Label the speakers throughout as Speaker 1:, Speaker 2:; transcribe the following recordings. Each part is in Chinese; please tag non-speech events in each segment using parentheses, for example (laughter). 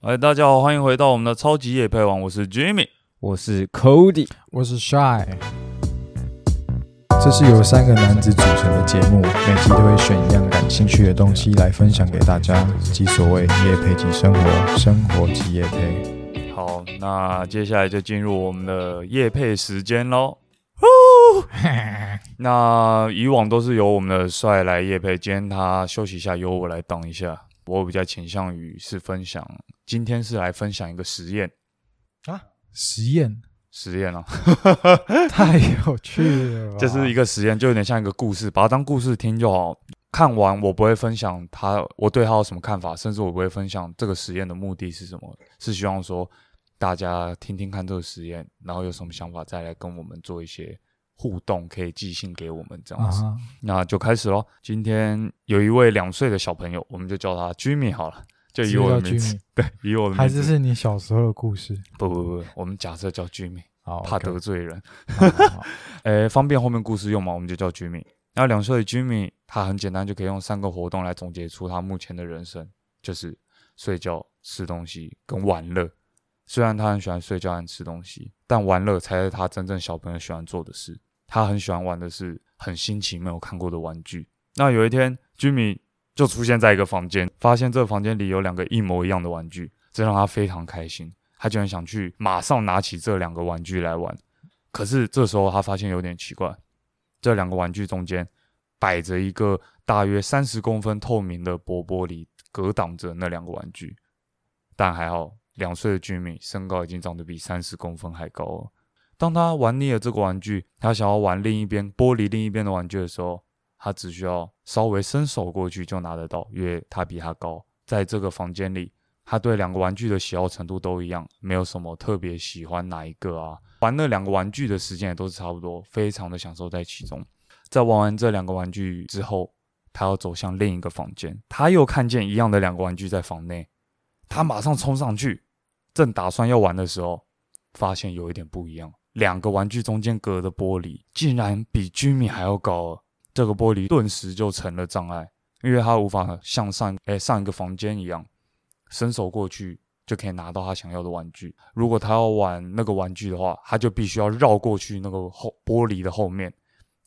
Speaker 1: 哎，大家好，欢迎回到我们的超级夜配王，我是 Jimmy。
Speaker 2: 我是 Cody，
Speaker 3: 我是 Shy。这是由三个男子组成的节目，每集都会选一样感兴趣的东西来分享给大家，即所谓夜配即生活，生活即夜配。
Speaker 1: 好，那接下来就进入我们的夜配时间喽。(laughs) 那以往都是由我们的帅来夜配，今天他休息一下，由我来当一下。我比较倾向于是分享，今天是来分享一个实验
Speaker 3: 啊，实验，(laughs)
Speaker 1: 实验啊，(laughs)
Speaker 3: 太有趣了，(laughs)
Speaker 1: 这是一个实验，就有点像一个故事，把它当故事听就好。看完我不会分享他，我对他有什么看法，甚至我不会分享这个实验的目的是什么，是希望说大家听听看这个实验，然后有什么想法再来跟我们做一些。互动可以寄信给我们这样子，那就开始喽。今天有一位两岁的小朋友，我们就叫他 Jimmy 好了，就以我的名字。对，以我的名字。
Speaker 3: 还是是你小时候的故事？
Speaker 1: 不不不，我们假设叫 Jimmy，
Speaker 3: 好，
Speaker 1: 怕得罪人。诶，方便后面故事用嘛？我们就叫 Jimmy。那两岁的 Jimmy，他很简单，就可以用三个活动来总结出他目前的人生，就是睡觉、吃东西跟玩乐。虽然他很喜欢睡觉和吃东西，但玩乐才是他真正小朋友喜欢做的事。他很喜欢玩的是很新奇、没有看过的玩具。那有一天居米就出现在一个房间，发现这个房间里有两个一模一样的玩具，这让他非常开心。他居然想去马上拿起这两个玩具来玩。可是这时候他发现有点奇怪，这两个玩具中间摆着一个大约三十公分透明的薄玻璃，隔挡着那两个玩具。但还好，两岁的居米身高已经长得比三十公分还高了。当他玩腻了这个玩具，他想要玩另一边玻璃另一边的玩具的时候，他只需要稍微伸手过去就拿得到，因为他比他高。在这个房间里，他对两个玩具的喜好程度都一样，没有什么特别喜欢哪一个啊。玩那两个玩具的时间也都是差不多，非常的享受在其中。在玩完这两个玩具之后，他要走向另一个房间，他又看见一样的两个玩具在房内，他马上冲上去，正打算要玩的时候，发现有一点不一样。两个玩具中间隔的玻璃竟然比居民还要高，这个玻璃顿时就成了障碍，因为他无法向上，哎，上一个房间一样，伸手过去就可以拿到他想要的玩具。如果他要玩那个玩具的话，他就必须要绕过去那个后玻璃的后面，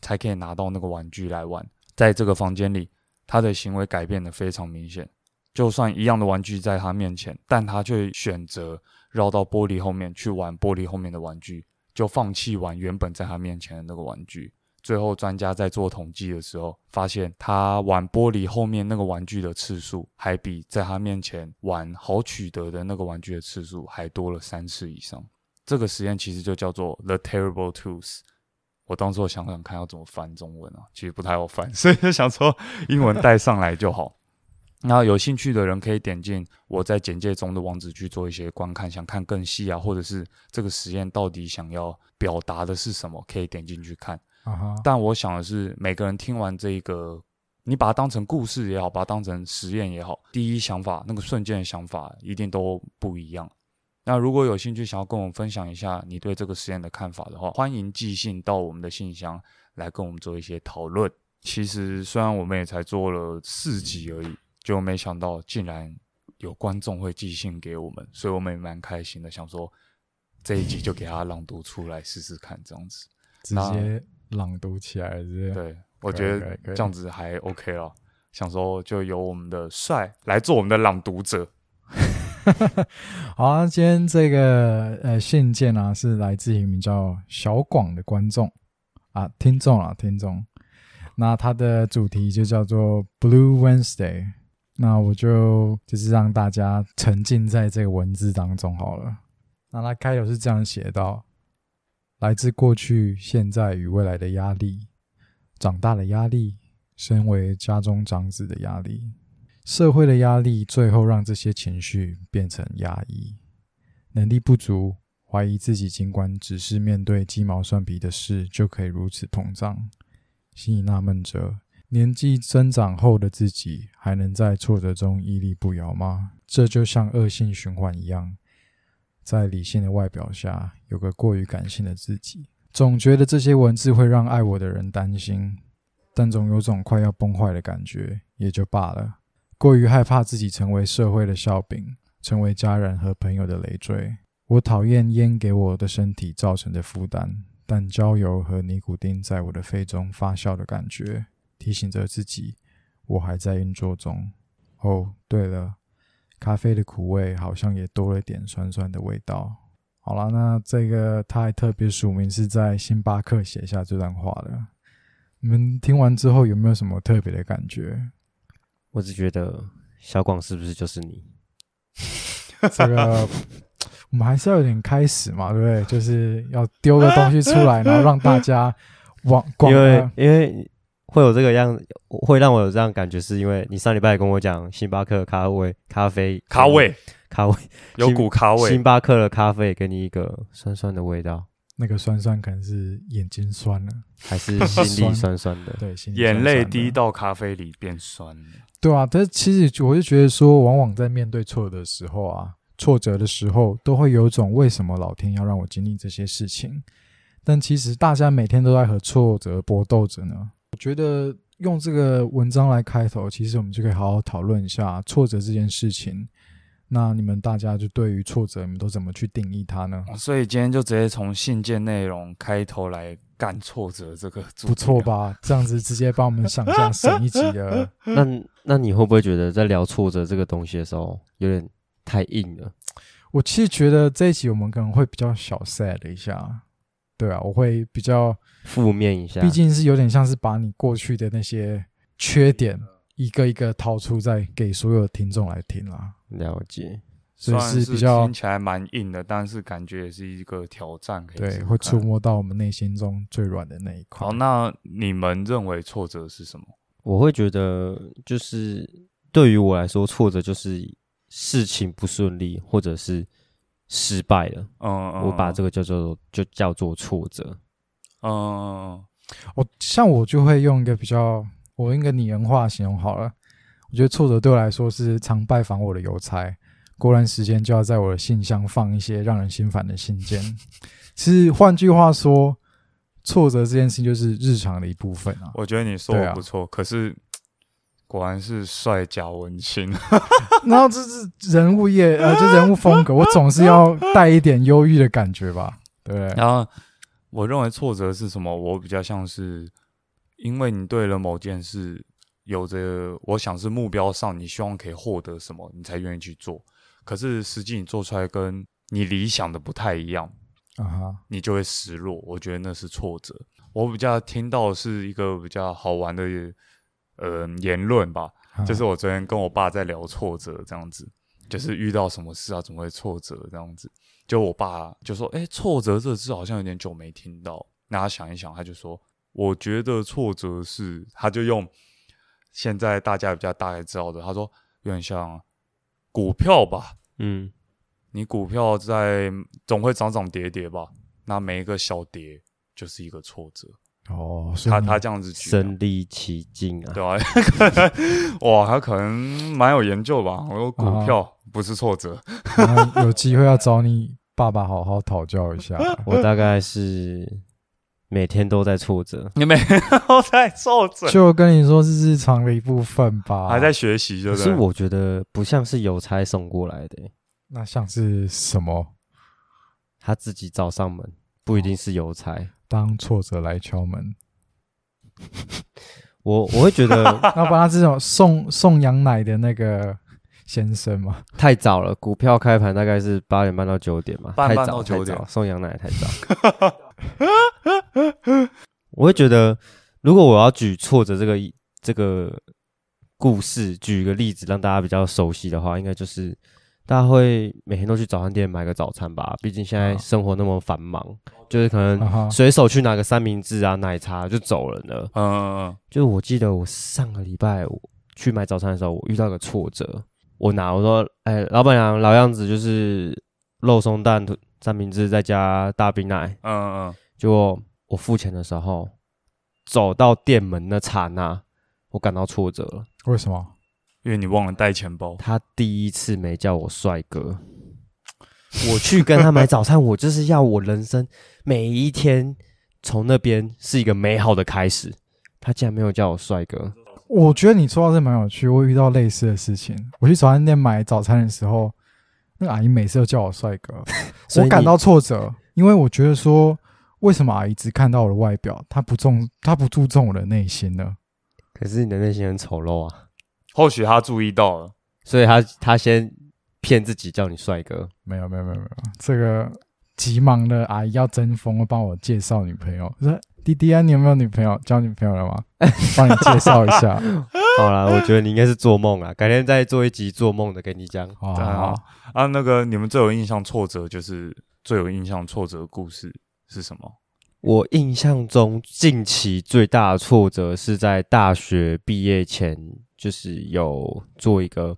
Speaker 1: 才可以拿到那个玩具来玩。在这个房间里，他的行为改变的非常明显，就算一样的玩具在他面前，但他却选择绕到玻璃后面去玩玻璃后面的玩具。就放弃玩原本在他面前的那个玩具。最后，专家在做统计的时候，发现他玩玻璃后面那个玩具的次数，还比在他面前玩好取得的那个玩具的次数还多了三次以上。这个实验其实就叫做 The Terrible Tools。我当时我想想看要怎么翻中文啊，其实不太好翻，所以就想说英文带上来就好。那有兴趣的人可以点进我在简介中的网址去做一些观看，想看更细啊，或者是这个实验到底想要表达的是什么，可以点进去看。但我想的是，每个人听完这一个，你把它当成故事也好，把它当成实验也好，第一想法那个瞬间的想法一定都不一样。那如果有兴趣想要跟我们分享一下你对这个实验的看法的话，欢迎寄信到我们的信箱来跟我们做一些讨论。其实虽然我们也才做了四集而已。就没想到竟然有观众会寄信给我们，所以我们也蛮开心的，想说这一集就给他朗读出来试试看，这样子
Speaker 3: 直接朗读起来，是
Speaker 1: 对，我觉得这样子还 OK 了。想说就由我们的帅来做我们的朗读者。(laughs)
Speaker 3: 好啊，今天这个呃信件啊是来自一名叫小广的观众啊听众啊听众，那它的主题就叫做 Blue Wednesday。那我就就是让大家沉浸在这个文字当中好了。那他开头是这样写道：来自过去、现在与未来的压力，长大的压力，身为家中长子的压力，社会的压力，最后让这些情绪变成压抑。能力不足，怀疑自己，尽管只是面对鸡毛蒜皮的事，就可以如此膨胀。心里纳闷着。年纪增长后的自己还能在挫折中屹立不摇吗？这就像恶性循环一样，在理性的外表下有个过于感性的自己，总觉得这些文字会让爱我的人担心，但总有种快要崩坏的感觉，也就罢了。过于害怕自己成为社会的笑柄，成为家人和朋友的累赘。我讨厌烟给我的身体造成的负担，但焦油和尼古丁在我的肺中发酵的感觉，提醒着自己我还在运作中。哦，对了，咖啡的苦味好像也多了点酸酸的味道。好了，那这个他还特别署名是在星巴克写下这段话的。你们听完之后有没有什么特别的感觉？
Speaker 2: 我只觉得小广是不是就是你？
Speaker 3: 这个 (laughs) 我们还是要有点开始嘛，对不对？就是要丢个东西出来，(laughs) 然后让大家往广
Speaker 2: 因为
Speaker 3: 呃
Speaker 2: 因为会有这个样，会让我有这样感觉，是因为你上礼拜也跟我讲星巴克咖啡咖啡
Speaker 1: 咖味
Speaker 2: 咖味
Speaker 1: 有股咖味
Speaker 2: 星，巴克的咖啡给你一个酸酸的味道，
Speaker 3: 那个酸酸可能是眼睛酸了，
Speaker 2: 还是心里酸酸的？(laughs)
Speaker 3: 对，心里
Speaker 1: 眼泪滴到咖啡里变酸了。
Speaker 3: 对啊，但是其实我就觉得说，往往在面对挫折的时候啊，挫折的时候，都会有一种为什么老天要让我经历这些事情？但其实大家每天都在和挫折搏斗着呢。我觉得用这个文章来开头，其实我们就可以好好讨论一下挫折这件事情。那你们大家就对于挫折，你们都怎么去定义它呢？
Speaker 1: 所以今天就直接从信件内容开头来干挫折这个
Speaker 3: 不错？吧？这样子直接帮我们想象省一集的。(laughs)
Speaker 2: 那那你会不会觉得在聊挫折这个东西的时候，有点太硬了？
Speaker 3: 我其实觉得这一集我们可能会比较小 sad 一下，对啊，我会比较，
Speaker 2: 负面一下，
Speaker 3: 毕竟是有点像是把你过去的那些缺点一个一个掏出，再给所有的听众来听啦。
Speaker 2: 了解。
Speaker 3: 所以
Speaker 1: 虽然
Speaker 3: 是比较
Speaker 1: 听起来蛮硬的，但是感觉也是一个挑战，可以试
Speaker 3: 对，会触。摸到我们内心中最软的那一块。
Speaker 1: 好，那你们认为挫折是什么？
Speaker 2: 我会觉得，就是对于我来说，挫折就是事情不顺利，或者是失败了，
Speaker 1: 嗯，嗯
Speaker 2: 我把这个叫做就叫做挫折。
Speaker 1: 嗯嗯
Speaker 3: 我像我就会用一个比较，我用一个拟人化形容好了。我觉得挫折对我来说是常拜访我的邮差，过段时间就要在我的信箱放一些让人心烦的信件。(laughs) 其实换句话说，挫折这件事情就是日常的一部分啊。
Speaker 1: 我觉得你说的不错，可是果然是帅假文青。(laughs)
Speaker 3: 然后这是人物业呃，就人物风格，我总是要带一点忧郁的感觉吧，对不对？
Speaker 1: 然后我认为挫折是什么？我比较像是因为你对了某件事有着，我想是目标上你希望可以获得什么，你才愿意去做。可是实际你做出来跟你理想的不太一样，
Speaker 3: 啊哈，
Speaker 1: 你就会失落。我觉得那是挫折。我比较听到的是一个比较好玩的呃言论吧，
Speaker 3: 啊
Speaker 1: 就是我昨天跟我爸在聊挫折这样子，就是遇到什么事啊，怎么会挫折这样子？就我爸就说：“哎、挫折这个字好像有点久没听到。”那他想一想，他就说：“我觉得挫折是……”他就用现在大家比较大概知道的，他说有点像股票吧，
Speaker 2: 嗯，
Speaker 1: 你股票在总会涨涨跌跌吧，那每一个小跌就是一个挫折。
Speaker 3: 哦，所以
Speaker 1: 他他这样子
Speaker 2: 身临其境啊。
Speaker 1: 对啊，(laughs) 哇，他可能蛮有研究吧。我说股
Speaker 3: 啊
Speaker 1: 票不是挫折，(laughs)
Speaker 3: 那有机会要找你爸爸好好讨教一下。(laughs)
Speaker 2: 我大概是每天都在挫折，
Speaker 1: 你每天都在挫折，
Speaker 3: 就跟你说是日常的一部分吧。
Speaker 1: 还在学习，对不对？
Speaker 2: 可是我觉得不像是邮差送过来的欸、
Speaker 3: 那像是什么？
Speaker 2: 他自己找上门，不一定是邮差。
Speaker 3: 当挫折来敲门，(laughs)
Speaker 2: 我我会觉得 (laughs)
Speaker 3: 那把他这种送送羊奶的那个先生嘛，
Speaker 2: 太早了，股票开盘大概是八点半到九点嘛，太早太
Speaker 1: 九点。
Speaker 2: 早，送羊奶太早。(laughs) 我会觉得，如果我要举挫折这个这个故事，举一个例子让大家比较熟悉的话，应该就是大家会每天都去早餐店买个早餐吧，毕竟现在
Speaker 3: 啊
Speaker 2: 生活那么繁忙，就是可能随手去拿个三明治啊、奶茶就走人了。
Speaker 1: 嗯嗯嗯，
Speaker 2: 就我记得我上个礼拜我去买早餐的时候，我遇到个挫折。我拿我说，哎、老板娘老样子就是肉松蛋三明治再加大冰奶。
Speaker 1: 嗯嗯
Speaker 2: 结果我付钱的时候，走到店门那刹那，我感到挫折了。
Speaker 3: 为什么？
Speaker 1: 因为你忘了带钱包。
Speaker 2: 他第一次没叫我帅哥，我去跟他买早餐，我就是要我人生每一天从那边是一个美好的开始。他竟然没有叫我帅哥，
Speaker 3: 我觉得你说到这蛮有趣，我遇到类似的事情。我去早餐店买早餐的时候，那个阿姨每次都叫我帅哥，(laughs) 我感到挫折，因为我觉得说，为什么阿姨只看到我的外表，她不重，她不注重我的内心呢？
Speaker 2: 可是你的内心很丑陋啊，
Speaker 1: 或许他注意到了，
Speaker 2: 所以他他先骗自己叫你帅哥。
Speaker 3: 没有，没有，没有，没有，这个急忙的阿姨要争锋，帮我介绍女朋友，说弟弟啊，你有没有女朋友？交女朋友了吗？(laughs) 帮你介绍一下。(laughs)
Speaker 2: 好啦，我觉得你应该是做梦啊，改天再做一集做梦的给你讲。
Speaker 3: 好好好，
Speaker 1: 啊，那个你们最有印象挫折就是最有印象挫折的故事是什么？
Speaker 2: 我印象中近期最大的挫折是在大学毕业前，就是有做一个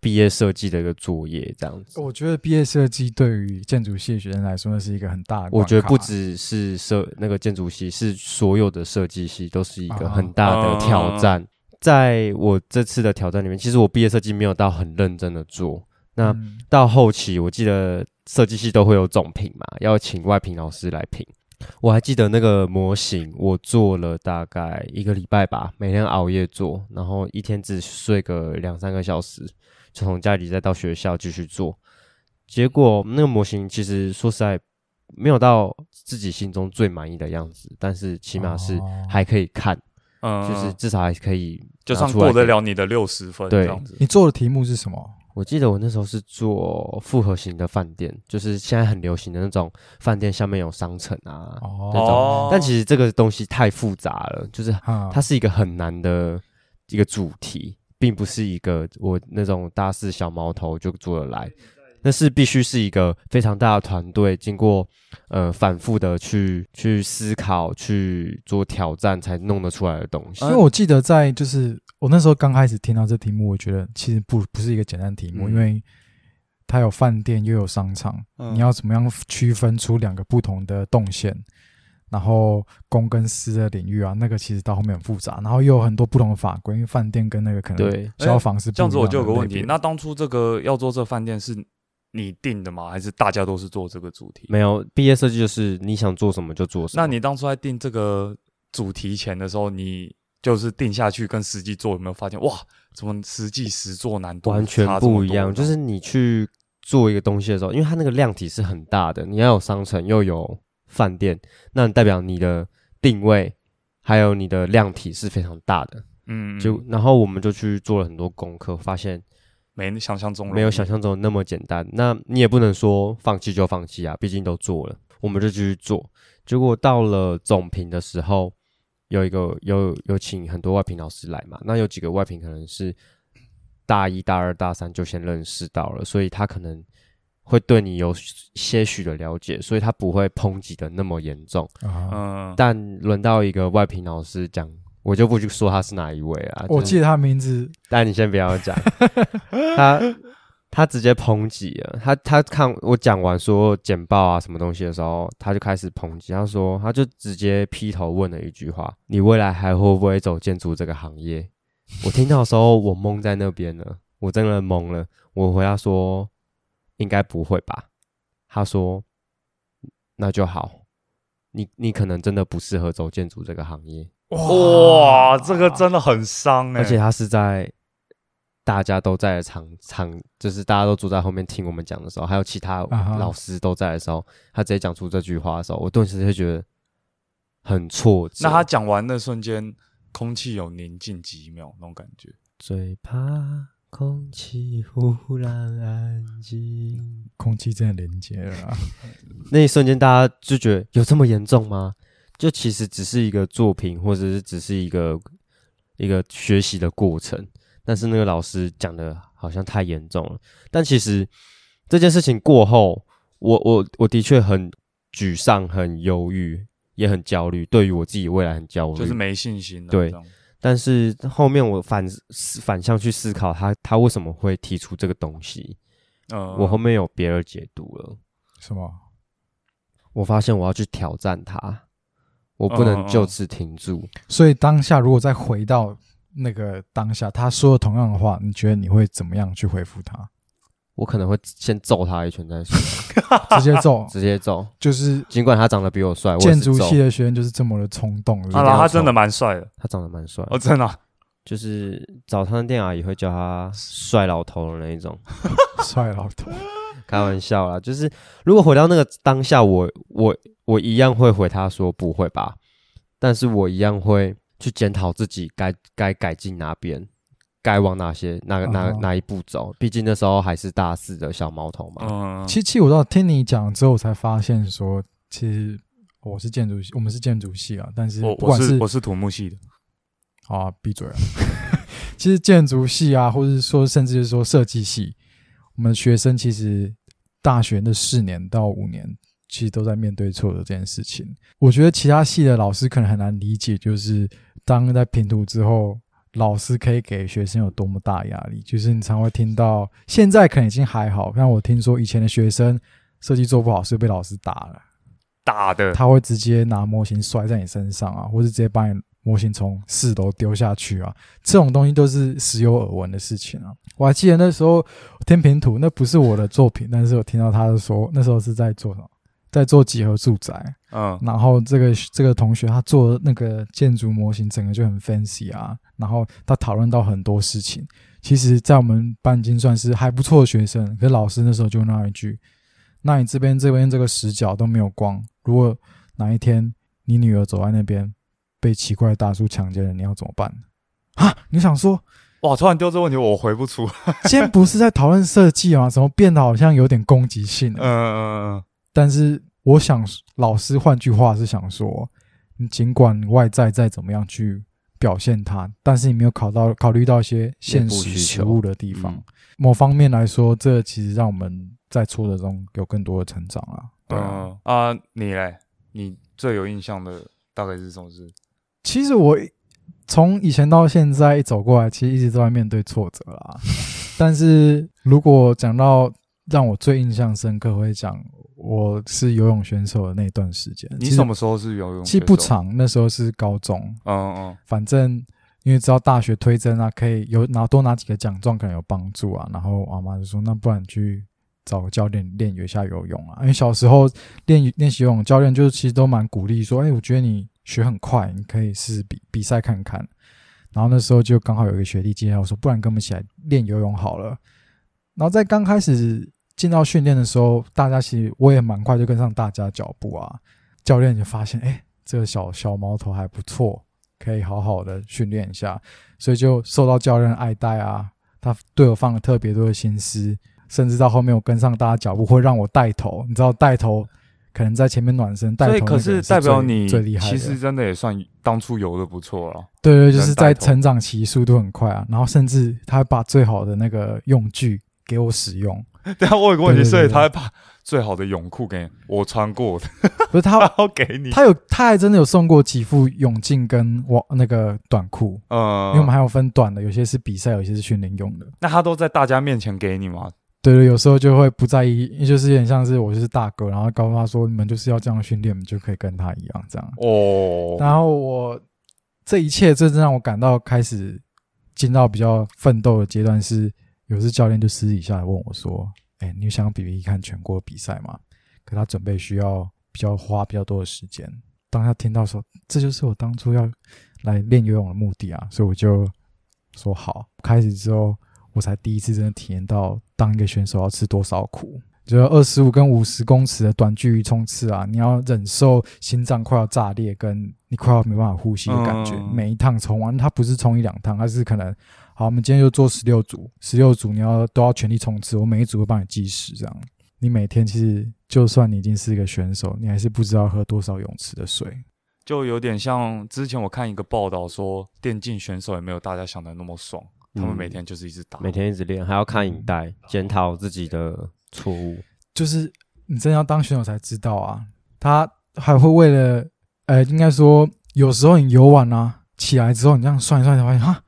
Speaker 2: 毕业设计的一个作业，这样子。
Speaker 3: 我觉得毕业设计对于建筑系学生来说，那是一个很大的。
Speaker 2: 我觉得不只是设那个建筑系，是所有的设计系都是一个很大的挑战。在我这次的挑战里面，其实我毕业设计没有到很认真的做。那
Speaker 3: 嗯
Speaker 2: 到后期，我记得设计系都会有总评嘛，要请外评老师来评。我还记得那个模型，我做了大概一个礼拜吧，每天熬夜做，然后一天只睡个两三个小时，就从家里再到学校继续做。结果那个模型其实说实在没有到自己心中最满意的样子，但是起码是
Speaker 3: 哦
Speaker 2: 还可以看，
Speaker 1: 嗯，
Speaker 2: 就是至少还可以
Speaker 1: 就算过得了你的六十分
Speaker 2: 对
Speaker 1: 这样子。
Speaker 3: 你做的题目是什么？
Speaker 2: 我记得我那时候是做复合型的饭店，就是现在很流行的那种饭店，下面有商城啊、
Speaker 3: 哦
Speaker 2: 那种。但其实这个东西太复杂了，就是
Speaker 3: 啊
Speaker 2: 它是一个很难的一个主题，并不是一个我那种大四小毛头就做得来。那是必须是一个非常大的团队，经过呃反复的去去思考、去做挑战，才弄得出来的东西。
Speaker 3: 因为我记得在就是我那时候刚开始听到这题目，我觉得其实不不是一个简单题目，
Speaker 1: 嗯
Speaker 3: 因为它有饭店又有商场，
Speaker 1: 嗯
Speaker 3: 你要怎么样区分出两个不同的动线？然后公跟私的领域啊，那个其实到后面很复杂，然后又有很多不同的法规，因为饭店跟那个可能
Speaker 2: 对
Speaker 3: 消防是不
Speaker 1: 这样子我就有个问题，那当初这个要做这饭店是你定的吗？还是大家都是做这个主题？
Speaker 2: 没有毕业设计就是你想做什么就做什么。
Speaker 1: 那你当初在定这个主题前的时候，你就是定下去跟实际做有没有发现哇，怎么实际实做难度
Speaker 2: 完全不一样。就是你去做一个东西的时候，因为它那个量体是很大的，你要有商城又有饭店，那代表你的定位还有你的量体是非常大的。
Speaker 1: 嗯，
Speaker 2: 就然后我们就去做了很多功课，发现
Speaker 1: 没想象中
Speaker 2: 没有想象中那么简单。那你也不能说放弃就放弃啊，毕竟都做了，我们就继续做。结果到了总评的时候，有一个有有请很多外评老师来嘛，那有几个外评可能是大一、大二、大三就先认识到了，所以他可能会对你有些许的了解，所以他不会抨击的那么严重。
Speaker 3: 啊。
Speaker 1: 嗯，
Speaker 2: 但轮到一个外评老师讲，我就不去说他是哪一位啊。
Speaker 3: 我记得他名字
Speaker 2: 但你先不要讲，(laughs) 他他直接抨击了。他他看我讲完说简报啊什么东西的时候，他就开始抨击。他说，他就直接劈头问了一句话：“你未来还会不会走建筑这个行业？” (laughs) 我听到的时候，我懵在那边了，我真的懵了。我回答说：“应该不会吧？”他说：“那就好。你你可能真的不适合走建筑这个行业。”
Speaker 1: 哇，这个真的很伤哎、
Speaker 2: 而且他是在大家都在的场场，就是大家都坐在后面听我们讲的时候，还有其他
Speaker 3: 啊哈
Speaker 2: 老师都在的时候，他直接讲出这句话的时候，我顿时就觉得很挫折。
Speaker 1: 那他讲完那瞬间，空气有宁静几秒那种感觉。
Speaker 2: 最怕空气忽然安静，
Speaker 3: 空气真的连接了啊，(laughs)
Speaker 2: 那一瞬间大家就觉得有这么严重吗？就其实只是一个作品，或者是只是一个一个学习的过程，但是那个老师讲的好像太严重了。但其实这件事情过后，我我我的确很沮丧、很忧郁，也很焦虑，对于我自己未来很焦虑。
Speaker 1: 就是没信心了。
Speaker 2: 对但是后面我反思反向去思考他，他为什么会提出这个东西？
Speaker 1: 嗯，
Speaker 2: 我后面有别的解读了。
Speaker 3: 什么？
Speaker 2: 我发现我要去挑战它，我不能就
Speaker 1: 嗯
Speaker 2: 此停住。
Speaker 3: 所以当下如果再回到那个当下，他说的同样的话，你觉得你会怎么样去回复他？
Speaker 2: 我可能会先揍他一拳再说，(laughs)
Speaker 3: 直接揍，(laughs)
Speaker 2: 直接揍。
Speaker 3: 就是
Speaker 2: 尽管他长得比我帅，我
Speaker 3: 建筑系的学员就是这么的冲动。
Speaker 1: 他真的蛮帅的，
Speaker 2: 他长得蛮帅，
Speaker 1: 哦，真的啊、
Speaker 2: 就是早餐店阿姨会叫他帅老头的那一种。(laughs)
Speaker 3: 帅老头，
Speaker 2: 开玩笑啦。就是如果回到那个当下，我我我一样会回他说不会吧，但是我一样会去检讨自己该该改进哪边，该往哪些哪个哪
Speaker 3: 哦
Speaker 2: 哪一步走。毕竟那时候还是大四的小毛头嘛。
Speaker 1: 嗯，
Speaker 3: 其其实我到听你讲之后，才发现说，其实我是建筑系，我们是建筑系啊，但是
Speaker 1: 我
Speaker 3: 不管
Speaker 1: 我是我是土木系的，
Speaker 3: 好啊，闭嘴啊！(laughs) 其实建筑系啊，或者是说甚至是说设计系，我们学生其实大学的四年到五年，其实都在面对挫折这件事情。我觉得其他系的老师可能很难理解，就是当在评图之后，老师可以给学生有多么大压力。就是你常会听到，现在可能已经还好，但我听说以前的学生设计做不好是被老师打了。
Speaker 1: 打的，
Speaker 3: 他会直接拿模型摔在你身上啊，或是直接把你模型从四楼丢下去啊，这种东西都是时有耳闻的事情啊。我还记得那时候天平图，那不是我的作品，但是我听到他的说那时候是在做什么，在做几何住宅，
Speaker 1: 嗯，
Speaker 3: 然后这个这个同学他做那个建筑模型，整个就很 fancy 啊，然后他讨论到很多事情。其实，在我们班已经算是还不错的学生，可是老师那时候就那一句：“那你这边这边这个死角都没有光，如果哪一天你女儿走在那边被奇怪的大叔强奸了，你要怎么办？”啊，你想说，
Speaker 1: 哇，突然丢这问题，我回不出。(laughs)
Speaker 3: 今天不是在讨论设计吗？怎么变得好像有点攻击性了？
Speaker 1: 嗯嗯嗯
Speaker 3: 但是我想，老师换句话是想说，你尽管外在再怎么样去表现它，但是你没有考到考虑到一些现实实物的地方。
Speaker 2: 嗯
Speaker 3: 某方面来说，这其实让我们在挫折中有更多的成长啊。对啊，
Speaker 1: 嗯啊，你嘞？你最有印象的大概是什么事？
Speaker 3: 其实我从以前到现在一走过来，其实一直都在面对挫折啦。(laughs) 但是如果讲到让我最印象深刻，会讲我是游泳选手的那段时间。
Speaker 1: 你什么时候是游泳？
Speaker 3: 其实不。长，那时候是高中。
Speaker 1: 嗯嗯
Speaker 3: 反正因为知道大学推甄啊，可以有拿多拿几个奖状，可能有帮助啊。然后我阿妈就说：“那不然你去找个教练练一下游泳啊。”因为小时候练练习游泳，教练就是其实都蛮鼓励说：“哎、我觉得你学很快，你可以试试比比赛看看。”然后那时候就刚好有一个学弟介绍说：“不然跟我们一起来练游泳好了。”然后在刚开始进到训练的时候，大家其实我也蛮快就跟上大家脚步啊。教练就发现，哎、这个小小毛头还不错，可以好好的训练一下，所以就受到教练爱戴啊。他对我放了特别多的心思，甚至到后面我跟上大家脚步，会让我带头。你知道带头可能在前面暖身，带头
Speaker 1: 所以可
Speaker 3: 是
Speaker 1: 代表你
Speaker 3: 最厉害。
Speaker 1: 其实真的也算当初游的不错了。
Speaker 3: 对对，就是在成长期速度很快啊，然后甚至他还把最好的那个用具给我使用，(laughs)
Speaker 1: 等一下我有个问题，
Speaker 3: 对对对
Speaker 1: 所以他会把最好的泳裤给，我穿过的，
Speaker 3: 不是他 (laughs)
Speaker 1: 然后给你。
Speaker 3: 他有他还真的有送过几副泳镜跟我那个短裤，
Speaker 1: 嗯，
Speaker 3: 因为我们还有分短的，有些是比赛，有些是训练用的。
Speaker 1: 那他都在大家面前给你吗？
Speaker 3: 对对，有时候就会不在意，就是有点像是我就是大哥，然后告诉他说，你们就是要这样训练，你们就可以跟他一样这样。
Speaker 1: 哦，
Speaker 3: 然后我这一切，真正让我感到开始进到比较奋斗的阶段是，有次教练就私底下来问我说：“哎、你想比比看全国比赛吗？”可他准备需要比较花比较多的时间。当他听到说这就是我当初要来练游泳的目的啊，所以我就说好。开始之后，我才第一次真的体验到当一个选手要吃多少苦。就二十五跟五十公尺的短距离冲刺啊，你要忍受心脏快要炸裂，跟你快要没办法呼吸的感觉。
Speaker 1: 嗯
Speaker 3: 每一趟冲完，它不是冲一两趟，它是可能好，我们今天就做十六组，十六组你要都要全力冲刺，我每一组会帮你计时，这样。你每天其实就算你已经是一个选手，你还是不知道喝多少泳池的水。
Speaker 1: 就有点像之前我看一个报道说，电竞选手也没有大家想的那么爽，他们
Speaker 2: 嗯
Speaker 1: 每天就是一直打。
Speaker 2: 每天一直练，还要看影带，检讨自己的错误。
Speaker 3: 就是你真的要当选手才知道啊，他还会为了，呃，应该说有时候你游玩啊，起来之后你这样算一算，才发现哈，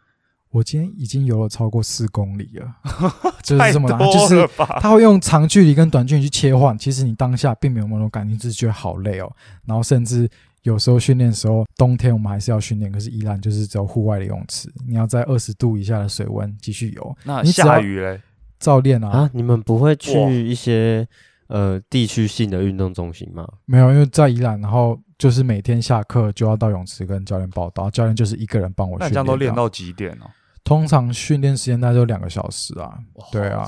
Speaker 3: 我今天已经游了超过四公里了，(laughs) 就是
Speaker 1: 太
Speaker 3: 这么难，
Speaker 1: 多
Speaker 3: 就是
Speaker 1: 了吧？
Speaker 3: 他会用长距离跟短距离去切换，其实你当下并没有那种感觉，只是觉得好累哦。然后甚至有时候训练的时候，冬天我们还是要训练，可是依然就是只有户外的泳池，你要在二十度以下的水温继续游，
Speaker 1: 那下雨嘞？
Speaker 3: 照练啊。
Speaker 2: 啊，你们不会去一些呃地区性的运动中心吗？
Speaker 3: 没有，因为在宜兰，然后就是每天下课就要到泳池跟教练报道，教练就是一个人帮我训练。
Speaker 1: 那这样都练到几点哦？
Speaker 3: 通常训练时间大概就两个小时啊。
Speaker 1: 哇
Speaker 3: 对啊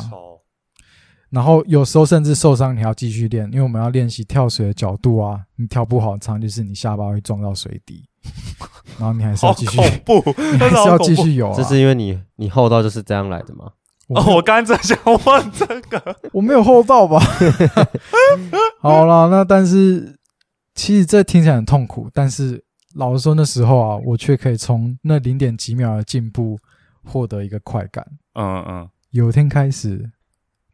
Speaker 3: 然后有时候甚至受伤，你还要继续练，因为我们要练习跳水的角度啊。你跳不好，常就是你下巴会撞到水底，(laughs) 然后你还是要
Speaker 1: 好
Speaker 3: 继续，(laughs)
Speaker 1: 恐怖，
Speaker 3: 你还是要继续游、啊。
Speaker 2: 这是因为你你厚道就是这样来的吗？
Speaker 3: 我
Speaker 1: 哦，我刚刚正想问这个，
Speaker 3: 我没有厚道吧？(laughs) 好了，那但是其实这听起来很痛苦，但是老实说，那时候啊，我却可以从那零点几秒的进步获得一个快感。
Speaker 1: 嗯嗯，
Speaker 3: 有一天开始，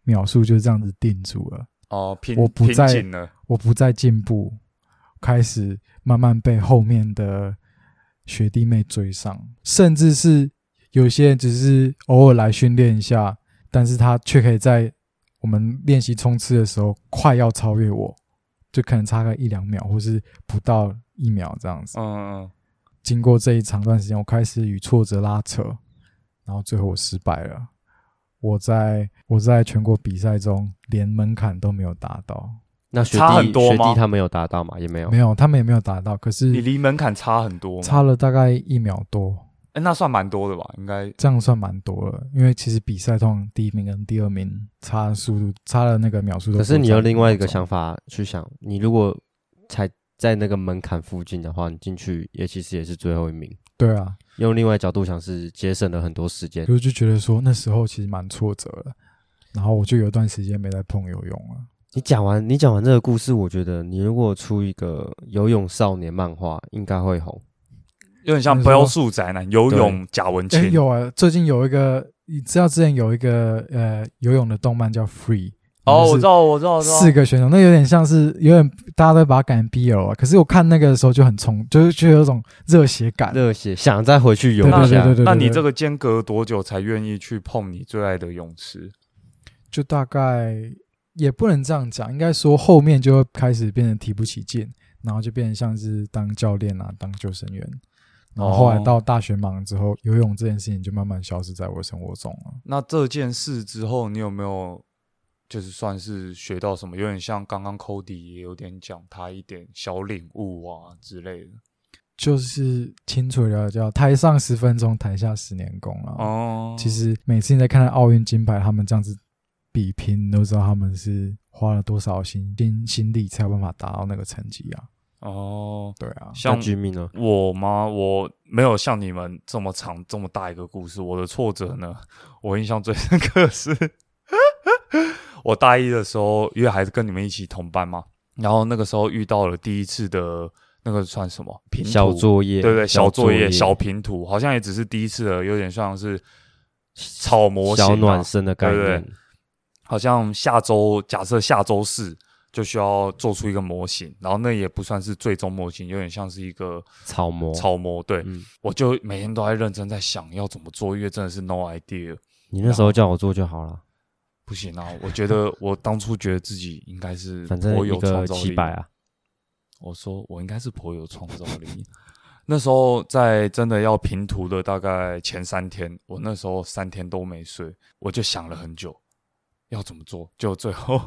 Speaker 3: 秒数就这样子定住了，
Speaker 1: 哦，
Speaker 3: 我不
Speaker 1: 再了，
Speaker 3: 我不再进步，开始慢慢被后面的学弟妹追上，甚至是有些人只是偶尔来训练一下，但是他却可以在我们练习冲刺的时候快要超越我，就可能差个一两秒，或是不到一秒这样子。
Speaker 1: 嗯嗯。
Speaker 3: 经过这一长段时间，我开始与挫折拉扯，然后最后我失败了。我在我在全国比赛中连门槛都没有达到，
Speaker 2: 那学
Speaker 1: 差
Speaker 2: 弟学
Speaker 1: 很多吗
Speaker 2: 弟他没有达到吗？也没有
Speaker 3: 没。有，他们也没有达到，可是
Speaker 1: 你离门槛差很多吗？
Speaker 3: 差了大概一秒多，
Speaker 1: 哎，那算蛮多的吧？应该
Speaker 3: 这样算蛮多了。因为其实比赛通常第一名跟第二名差的速度差了那个秒数都不在
Speaker 2: 可是你有另外一个想法去想，你如果才在那个门槛附近的话，你进去也其实也是最后一名。
Speaker 3: 对啊，
Speaker 2: 用另外角度想，是节省了很多时间
Speaker 3: 所。以就觉得说那时候其实蛮挫折的，然后我就有一段时间没再碰游泳了。
Speaker 2: 你讲完，你讲完这个故事，我觉得你如果出一个游泳少年漫画，应该会红。
Speaker 1: 有点像
Speaker 3: 你说
Speaker 1: 标速宅男游泳贾文
Speaker 3: 哎、
Speaker 1: 清。
Speaker 3: 有啊，最近有一个，你知道之前有一个呃游泳的动漫叫 Free，
Speaker 1: 哦，我知道，我知道，我知道。
Speaker 3: 四个选手，那有点像是有点大家都把它改成 BL 啊。可是我看那个的时候就很冲，就是就有种热血感。
Speaker 2: 热血，想再回去游一下。
Speaker 3: 对对对对，对
Speaker 1: 那你这个间隔多久才愿意去碰你最爱的泳池？
Speaker 3: 就大概也不能这样讲，应该说后面就会开始变得提不起劲，然后就变成像是当教练啊，当救生员。然后后来
Speaker 1: 哦
Speaker 3: 到大学忙之后，游泳这件事情就慢慢消失在我的生活中了。
Speaker 1: 那这件事之后，你有没有就是算是学到什么？有点像刚刚 Cody 也有点讲他一点小领悟啊之类的。
Speaker 3: 就是清楚了解叫台上十分钟，台下十年功啊。
Speaker 1: 哦，
Speaker 3: 其实每次你在看到奥运金牌，他们这样子比拼，你都知道他们是花了多少心心心力才有办法达到那个成绩啊。
Speaker 1: 哦，
Speaker 3: 对啊，
Speaker 2: 那
Speaker 1: 像
Speaker 2: 居民呢？
Speaker 1: 我吗？我没有像你们这么长这么大一个故事。我的挫折呢，我印象最深刻的是我大一的时候，因为还是跟你们一起同班嘛，然后那个时候遇到了第一次的那个算什么？平图。
Speaker 2: 小作业，
Speaker 1: 对对，小作业、小平图，好像也只是第一次的，有点像是草模型、啊、
Speaker 2: 小暖身的概
Speaker 1: 对对
Speaker 2: 念。
Speaker 1: 好像下周假设下周四就需要做出一个模型，然后那也不算是最终模型，有点像是一个
Speaker 2: 草模，
Speaker 1: 草模。对，
Speaker 2: 嗯，
Speaker 1: 我就每天都在认真在想要怎么做，因为真的是 no idea。
Speaker 2: 你那时候叫我做就好了，
Speaker 1: 不行啊！我觉得 (laughs) 我当初觉得自己应该是颇有创造力我说我应该是颇有创造力。那时候在真的要平图的大概前三天，我那时候三天都没睡，我就想了很久要怎么做，就最后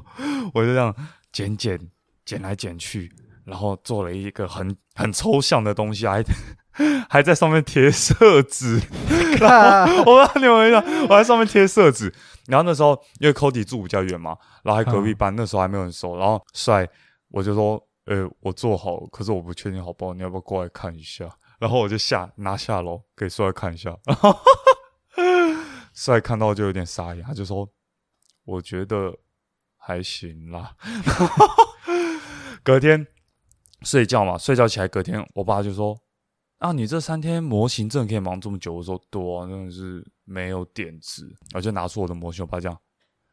Speaker 1: 我就这样剪剪剪来剪去，然后做了一个很很抽象的东西，还还在上面贴色纸。然后我让你们一下，我在上面贴色纸。然后那时候因为 Cody 住比较远嘛，然后还隔壁班，那时候还没有人收。然后帅，我就说，呃，我做好，可是我不确定好不好，你要不要过来看一下？然后我就下拿下楼给帅看一下。(laughs) 帅看到就有点傻眼，他就说，我觉得还行啦。(laughs) 隔天睡觉嘛，睡觉起来，隔天我爸就说。啊，你这三天模型真的可以忙这么久？我说多啊，真的是没有点子。我就拿出我的模型，我爸这样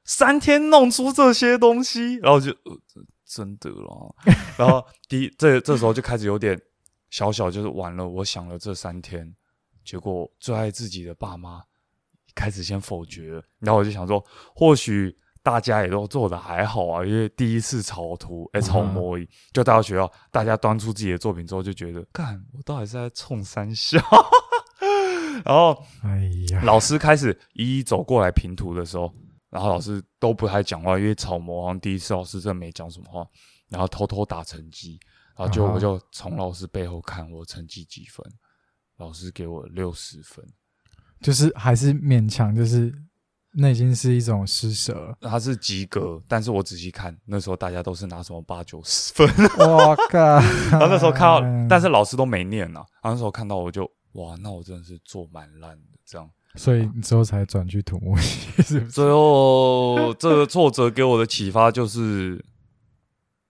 Speaker 1: 三天弄出这些东西，然后就、呃、真的了。然后第一这这时候就开始有点小小就是完了。我想了这三天，结果最爱自己的爸妈开始先否决。然后我就想说，或许。大家也都做的还好啊，因为第一次草图，哎、草模拟，就到学校，大家端出自己的作品之后，就觉得，干，我到底是在冲三笑。(laughs) 然后，
Speaker 3: 哎呀，
Speaker 1: 老师开始一一走过来评图的时候，然后老师都不太讲话，因为草模好像第一次老师真的没讲什么话，然后偷偷打成绩，然后就我就从老师背后看我成绩几分，老师给我六十分，
Speaker 3: 就是还是勉强，就是那已经是一种施舍了。(laughs)
Speaker 1: 它是及格，但是我仔细看，那时候大家都是拿什么八九十分，(laughs)
Speaker 3: 我靠！
Speaker 1: 然后那时候看到，
Speaker 3: 嗯
Speaker 1: 但是老师都没念啊，然后那时候看到我就哇，那我真的是做蛮烂的这样。
Speaker 3: 所以你之后才转去土木系，是不是？
Speaker 1: 最后这个挫折给我的启发就是，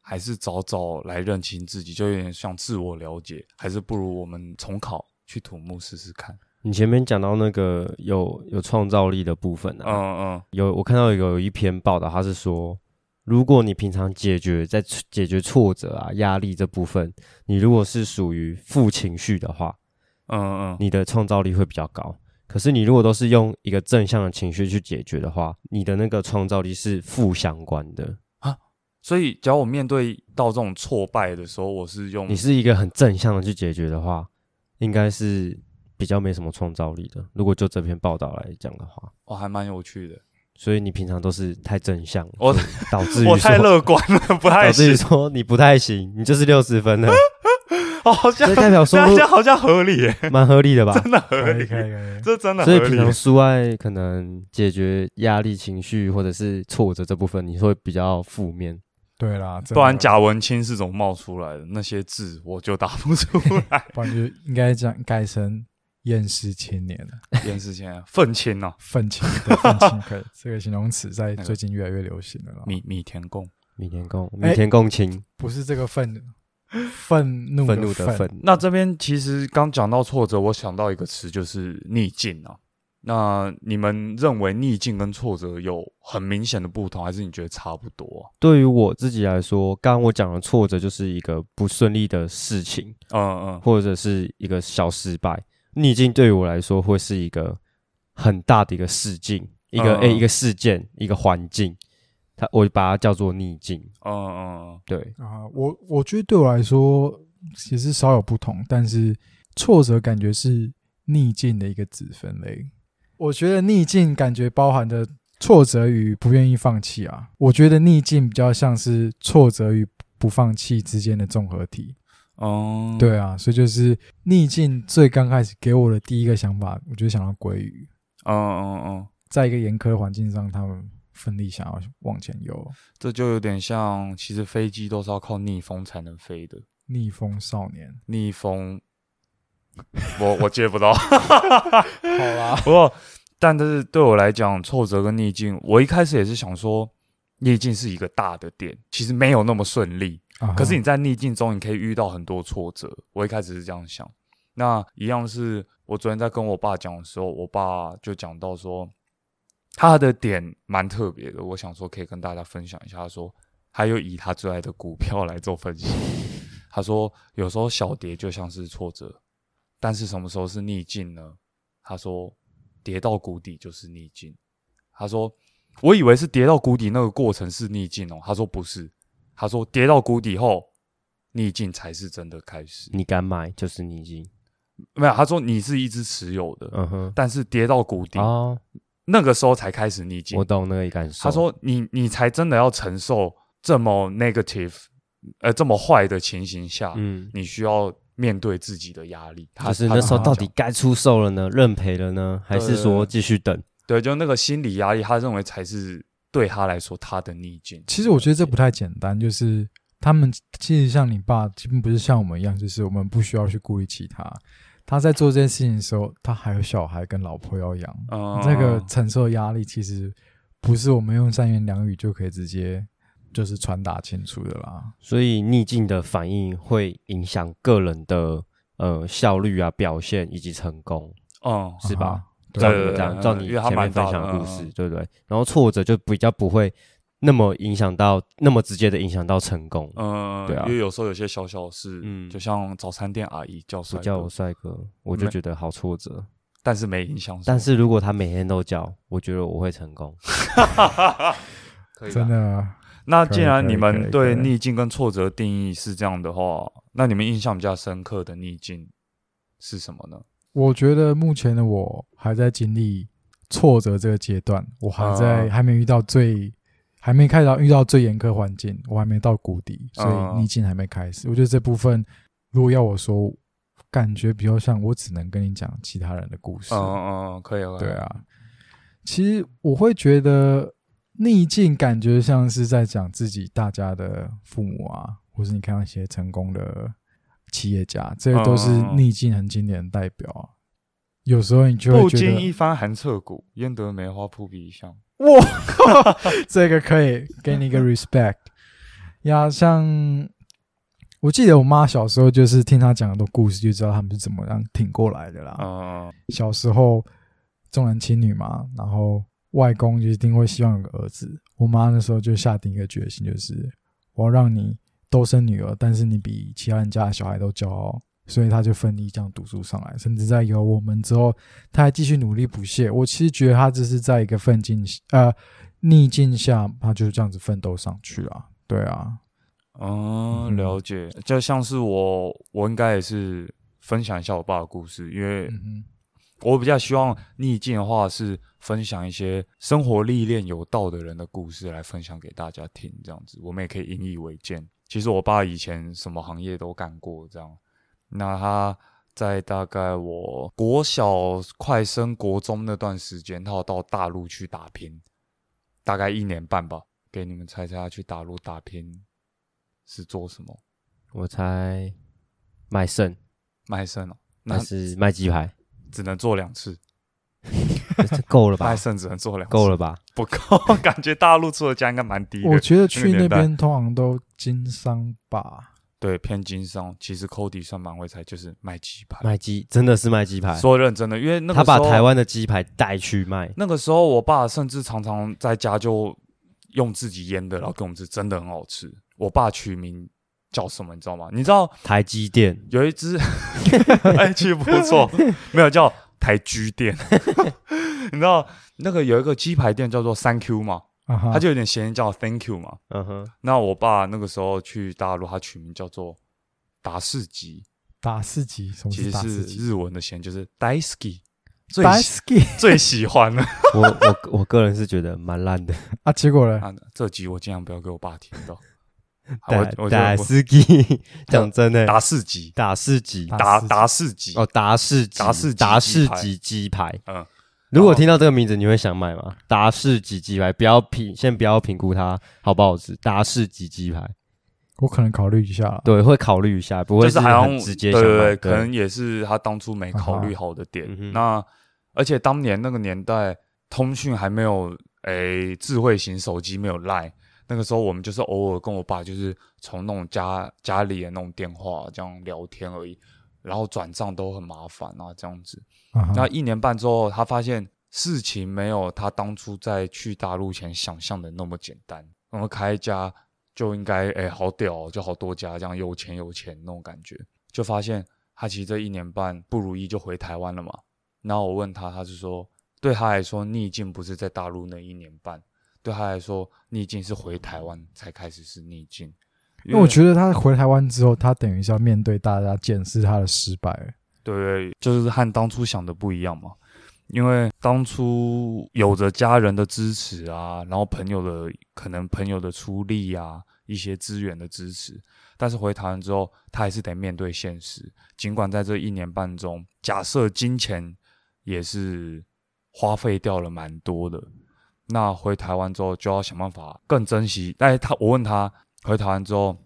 Speaker 1: 还是早早来认清自己，就有点像自我了解，还是不如我们重考去土木试试看。
Speaker 2: 你前面讲到那个有有创造力的部分啊，
Speaker 1: 嗯嗯
Speaker 2: 有我看到有一篇报道，他是说，如果你平常解决在解决挫折啊、压力这部分，你如果是属于负情绪的话，
Speaker 1: 嗯嗯，
Speaker 2: 你的创造力会比较高。可是你如果都是用一个正向的情绪去解决的话，你的那个创造力是负相关的啊。
Speaker 1: 所以只要我面对到这种挫败的时候，我是用
Speaker 2: 你是一个很正向的去解决的话，应该是比较没什么创造力的。如果就这篇报道来讲的话，
Speaker 1: 我还蛮有趣的。
Speaker 2: 所以你平常都是太正向，
Speaker 1: 我
Speaker 2: 导致于
Speaker 1: 我太
Speaker 2: 说
Speaker 1: 乐观了，不太
Speaker 2: 导致于。说你不太行，你就是六十分了，
Speaker 1: 哦，好像
Speaker 2: 代表说
Speaker 1: 这样好像合理耶，
Speaker 2: 蛮合理的吧？(laughs)
Speaker 1: 真的合理
Speaker 3: 可以，可以可以。
Speaker 1: 这真的合理
Speaker 2: 所以平。常书外可能解决压力、情绪或者是挫折这部分，你会比较负面。
Speaker 3: 对啦，
Speaker 1: 不然贾文清是怎么冒出来的？那些字我就打不出来。(laughs)
Speaker 3: 不然就应该讲改成厌世青年了，
Speaker 1: 厌世谦，愤青哦，
Speaker 3: 愤青的愤青，(laughs) 可以这个形容词在最近越来越流行了啦。
Speaker 1: 米米田共。
Speaker 2: 米田共，
Speaker 3: 哎
Speaker 2: 米田共情，
Speaker 3: 不是这个愤愤怒
Speaker 2: 愤怒的
Speaker 3: 愤，
Speaker 2: 愤。
Speaker 1: 那这边其实刚讲到挫折，我想到一个词就是逆境啊。那你们认为逆境跟挫折有很明显的不同，还是你觉得差不多啊？
Speaker 2: 对于我自己来说，刚刚我讲的挫折就是一个不顺利的事情，
Speaker 1: 嗯嗯，
Speaker 2: 或者是一个小失败。逆境对于我来说会是一个很大的一个事境，一个
Speaker 1: 嗯嗯
Speaker 2: 诶、一个事件，一个环境，它我把它叫做逆境。
Speaker 1: 嗯嗯
Speaker 2: 对，
Speaker 3: 啊，我我觉得对我来说其实稍有不同，但是挫折感觉是逆境的一个子分类。我觉得逆境感觉包含的挫折与不愿意放弃啊，我觉得逆境比较像是挫折与不放弃之间的综合体。
Speaker 1: 嗯，
Speaker 3: 对啊，所以就是逆境最刚开始给我的第一个想法，我就想到鲑鱼，
Speaker 1: 嗯嗯嗯，
Speaker 3: 在一个严苛的环境上，他们奋力想要往前游，
Speaker 1: 这就有点像，其实飞机都是要靠逆风才能飞的，
Speaker 3: 逆风少年。
Speaker 1: 逆风，我我接不到。
Speaker 3: 好啦，(laughs)
Speaker 1: 不过，但是对我来讲，挫折跟逆境，我一开始也是想说，逆境是一个大的点，其实没有那么顺利。可是你在逆境中，你可以遇到很多挫折。我一开始是这样想。那一样是我昨天在跟我爸讲的时候，我爸就讲到说，他的点蛮特别的，我想说可以跟大家分享一下。他说，他又以他最爱的股票来做分析。他说，有时候小跌就像是挫折，但是什么时候是逆境呢？他说，跌到谷底就是逆境。他说，我以为是跌到谷底那个过程是逆境哦。他说不是，他说跌到谷底后，逆境才是真的开始。
Speaker 2: 你敢买就是逆境。
Speaker 1: 没有，他说你是一直持有的，
Speaker 2: 嗯哼，
Speaker 1: 但是跌到谷底，
Speaker 2: 哦，
Speaker 1: 那个时候才开始逆境
Speaker 2: 我。懂那个感受。
Speaker 1: 他说你你才真的要承受这么 negative，呃，这么坏的情形下，
Speaker 2: 嗯，
Speaker 1: 你需要面对自己的压力。他
Speaker 2: 就是那时候到底该出售了呢，认赔了呢，还是说继续等？
Speaker 1: 对，就那个心理压力，他认为才是对他来说他的逆境。
Speaker 3: 其实我觉得这不太简单，就是他们其实像你爸，基本不是像我们一样，就是我们不需要去顾虑其他。他在做这件事情的时候，他还有小孩跟老婆要养，
Speaker 1: 嗯，
Speaker 3: 这个承受压力其实不是我们用三言两语就可以直接就是传达清楚的啦。
Speaker 2: 所以逆境的反应会影响个人的呃效率啊、表现以及成功，
Speaker 1: 嗯，
Speaker 2: 是吧？
Speaker 3: 啊
Speaker 2: 照你这样，照你前面分享的故事
Speaker 1: 嗯，
Speaker 2: 对不对？然后挫折就比较不会那么影响到，那么直接的影响到成功。
Speaker 1: 嗯，
Speaker 2: 对啊
Speaker 1: 因为有时候有些小小事，
Speaker 2: 嗯
Speaker 1: 就像早餐店阿姨叫帅哥
Speaker 2: 不叫我，帅哥，我就觉得好挫折。
Speaker 1: 但是没影响。
Speaker 2: 但是如果他每天都叫，我觉得我会成功。(laughs) 可以吧
Speaker 3: 真的，
Speaker 1: 那
Speaker 3: 可以可以
Speaker 1: 既然你们对逆境跟挫折的定义是这样的话，那你们印象比较深刻的逆境是什么呢？
Speaker 3: 我觉得目前的我还在经历挫折这个阶段，我还在、
Speaker 1: 啊
Speaker 3: 还没遇到最，还没开到遇到最严苛环境，我还没到谷底，所
Speaker 1: 啊
Speaker 3: 以逆境还没开始。我觉得这部分，如果要我说，感觉比较像我只能跟你讲其他人的故事。
Speaker 1: 嗯嗯，可以，可以
Speaker 3: 对，啊，其实我会觉得逆境感觉像是在讲自己大家的父母啊，或是你看到一些成功的企业家，这些都是
Speaker 1: 嗯
Speaker 3: 逆境很经典的代表啊。有时候你就会
Speaker 1: 不
Speaker 3: 觉得，
Speaker 1: 经一番寒彻骨，焉得梅花扑鼻香。
Speaker 3: 哇，(laughs) 这个可以给你一个 (laughs) respect 呀。像我记得我妈小时候就是听她讲很多故事，就知道他们是怎么样挺过来的啦。
Speaker 1: 嗯，
Speaker 3: 小时候重男轻女嘛，然后外公就一定会希望有个儿子。我妈那时候就下定一个决心，就是我要让你都生女儿，但是你比其他人家的小孩都骄傲，所以他就奋力这样读书上来，甚至在有我们之后，他还继续努力不懈。我其实觉得他这是在一个奋进呃逆境下，他就是这样子奋斗上去了。对啊，
Speaker 1: 嗯，
Speaker 3: 嗯
Speaker 1: 了解。就像是我，我应该也是分享一下我爸的故事，因为
Speaker 3: 嗯
Speaker 1: 我比较希望逆境的话是分享一些生活历练有道的人的故事来分享给大家听，这样子我们也可以引以为鉴。其实我爸以前什么行业都干过，这样。那他在大概我国小快升国中那段时间，他有到大陆去打拼，大概一年半吧。给你们猜猜，他去大陆打拼是做什么？
Speaker 2: 我猜卖肾
Speaker 1: 卖肾哦，那
Speaker 2: 还是卖鸡排？
Speaker 1: 只能做两次，(laughs)
Speaker 2: 够了吧
Speaker 1: 卖？肾只能做两次，
Speaker 2: 够了吧？
Speaker 1: 不够，(laughs) 感觉大陆出的价应该蛮低的。
Speaker 3: 我觉得去那边通常都经商吧。
Speaker 1: 对，偏经商，其实 Cody 算蛮会猜，就是卖鸡排。
Speaker 2: 卖鸡真的是卖鸡排，
Speaker 1: 说认真的，因为那个
Speaker 2: 他把台湾的鸡排带去卖，
Speaker 1: 那个时候，我爸甚至常常在家就用自己腌的，然后给我们吃，真的很好吃。我爸取名叫什么，你知道吗？你知道
Speaker 2: 台积电
Speaker 1: 有一只，(laughs) 哎，其实不错，没有叫台居店。(laughs) 你知道那个有一个鸡排店叫做 Thank You 吗？
Speaker 3: 啊哈，
Speaker 1: 它就有点谐音叫 Thank You 嘛。
Speaker 2: 嗯哼，
Speaker 1: 那我爸那个时候去大陆，他取名叫做达士吉，
Speaker 3: 达士吉，什么
Speaker 1: 其实是日文的谐音，就是 Daisuki，最
Speaker 3: 打
Speaker 1: 喜
Speaker 3: ski
Speaker 1: 最喜欢的。
Speaker 2: 我我我个人是觉得蛮烂的，
Speaker 3: 啊，结果呢？
Speaker 1: 啊，这集我尽量不要给我爸听到。(laughs) 好
Speaker 2: 打
Speaker 1: 我我
Speaker 2: 打
Speaker 1: 就
Speaker 2: 司机，(laughs) 讲真的，
Speaker 1: 达士吉，
Speaker 2: 打四级
Speaker 3: 打
Speaker 1: 达
Speaker 3: 士吉
Speaker 1: 达士吉，
Speaker 2: 哦，达士吉
Speaker 1: 达士吉
Speaker 2: 达
Speaker 1: 鸡排
Speaker 2: 士吉鸡排。
Speaker 1: 嗯，
Speaker 2: 如果听到这个名字，你会想买吗？达士吉鸡排，不要评，先不要评估它好不好吃。达士吉鸡排，
Speaker 3: 我可能考虑一下了。
Speaker 2: 对，会考虑一下，不会
Speaker 1: 就是
Speaker 2: 很直接想买。
Speaker 1: 对对对，可能也是他当初没考虑好的点
Speaker 2: 嗯。
Speaker 1: 那而且当年那个年代，通讯还没有诶智慧型手机没有赖，那个时候我们就是偶尔跟我爸就是从那种家家里的那种电话这样聊天而已，然后转账都很麻烦啊，这样子。那一年半之后，他发现事情没有他当初在去大陆前想象的那么简单。我们开一家就应该哎、好屌、哦，就好多家这样有钱有钱那种感觉，就发现他其实这一年半不如意就回台湾了嘛。然后我问他，他是说对他来说逆境不是在大陆那一年半，对他来说逆境是回台湾才开始是逆境。
Speaker 3: 因为我觉得他回台湾之后，他等于是要面对大家检视他的失败。
Speaker 1: 对，就是和当初想的不一样嘛。因为当初有着家人的支持啊，然后朋友的可能朋友的出力啊，一些资源的支持，但是回台湾之后，他还是得面对现实。尽管在这一年半中，假设金钱也是花费掉了蛮多的，那回台湾之后就要想办法更珍惜。但是他我问他回台湾之后，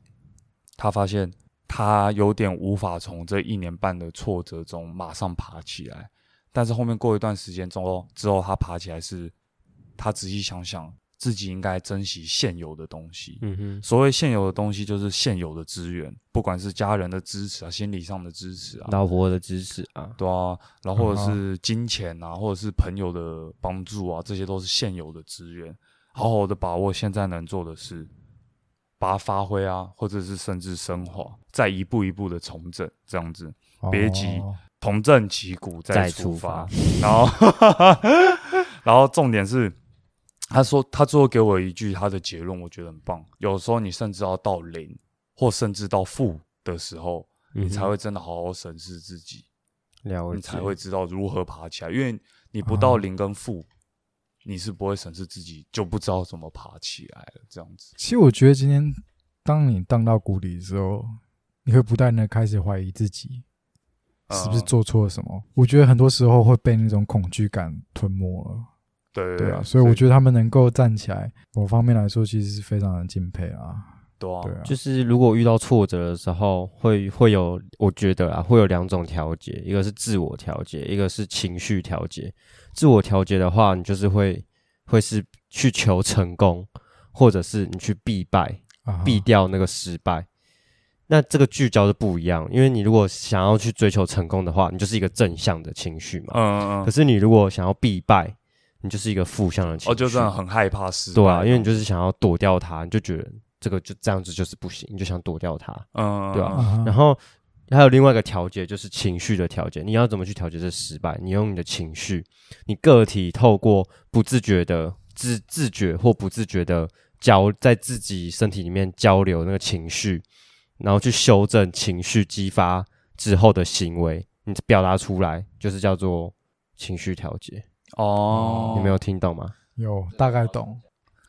Speaker 1: 他发现他有点无法从这一年半的挫折中马上爬起来，但是后面过一段时间之后，之后他爬起来是，他仔细想想，自己应该珍惜现有的东西。
Speaker 2: 嗯哼，
Speaker 1: 所谓现有的东西，就是现有的资源，不管是家人的支持啊、心理上的支持啊，
Speaker 2: 老婆的支持啊，
Speaker 1: 对啊，然后或者
Speaker 3: 嗯
Speaker 1: 是金钱啊，或者是朋友的帮助啊，这些都是现有的资源。好好的把握现在能做的事，把它发挥啊，或者是甚至升华，再一步一步的重整，这样子别急
Speaker 3: 哦
Speaker 1: 重振旗鼓
Speaker 2: 再
Speaker 1: 再出
Speaker 2: 发。
Speaker 1: 然后，(laughs) 然后重点是，他说他最后给我一句他的结论，我觉得很棒。有时候你甚至要到零，或甚至到负的时候，你才
Speaker 2: 嗯
Speaker 1: 会真的好好审视自己。你才会知道如何爬起来。因为你不到
Speaker 3: 啊
Speaker 1: 零跟负，你是不会审视自己，就不知道怎么爬起来了。这样子，
Speaker 3: 其实我觉得今天当你荡到谷底的时候，你会不断的开始怀疑自己是不是
Speaker 1: 嗯
Speaker 3: 做错了什么。我觉得很多时候会被那种恐惧感吞没了。
Speaker 1: 对
Speaker 3: 对啊，所以我觉得他们能够站起来，某方面来说，其实是非常的敬佩啊。
Speaker 1: 对啊，
Speaker 3: 对啊，
Speaker 2: 就是如果遇到挫折的时候，会会有，我觉得啊，会有两种调节，一个是自我调节，一个是情绪调节。自我调节的话，你就是会会是去求成功，或者是你去避败，
Speaker 3: 啊
Speaker 2: 避掉那个失败。那这个聚焦是不一样，因为你如果想要去追求成功的话，你就是一个正向的情绪嘛。
Speaker 1: 嗯嗯嗯，
Speaker 2: 可是你如果想要必败，你就是一个负向的情绪。
Speaker 1: 哦，就真的很害怕失败。
Speaker 2: 对啊，因为你就是想要躲掉它，你就觉得这个就这样子就是不行，你就想躲掉它。
Speaker 1: 嗯，
Speaker 2: 对啊
Speaker 3: 啊
Speaker 2: 然后还有另外一个调节，就是情绪的调节。你要怎么去调节这失败？你用你的情绪，你个体透过不自觉的自自觉或不自觉的交在自己身体里面交流那个情绪，然后去修正情绪激发之后的行为，你表达出来，就是叫做情绪调节。
Speaker 1: 哦，
Speaker 2: 你没有听懂吗？
Speaker 3: 有大概懂。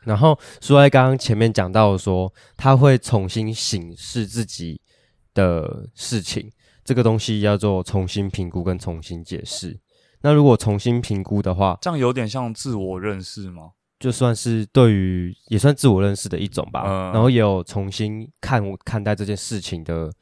Speaker 2: 然后苏爱刚刚前面讲到说，他会重新审视自己的事情，这个东西叫做重新评估跟重新解释。那如果重新评估的话，
Speaker 1: 这样有点像自我认识吗？
Speaker 2: 就算是对于也算自我认识的一种吧。
Speaker 1: 嗯
Speaker 2: 然后也有重新看看待这件事情的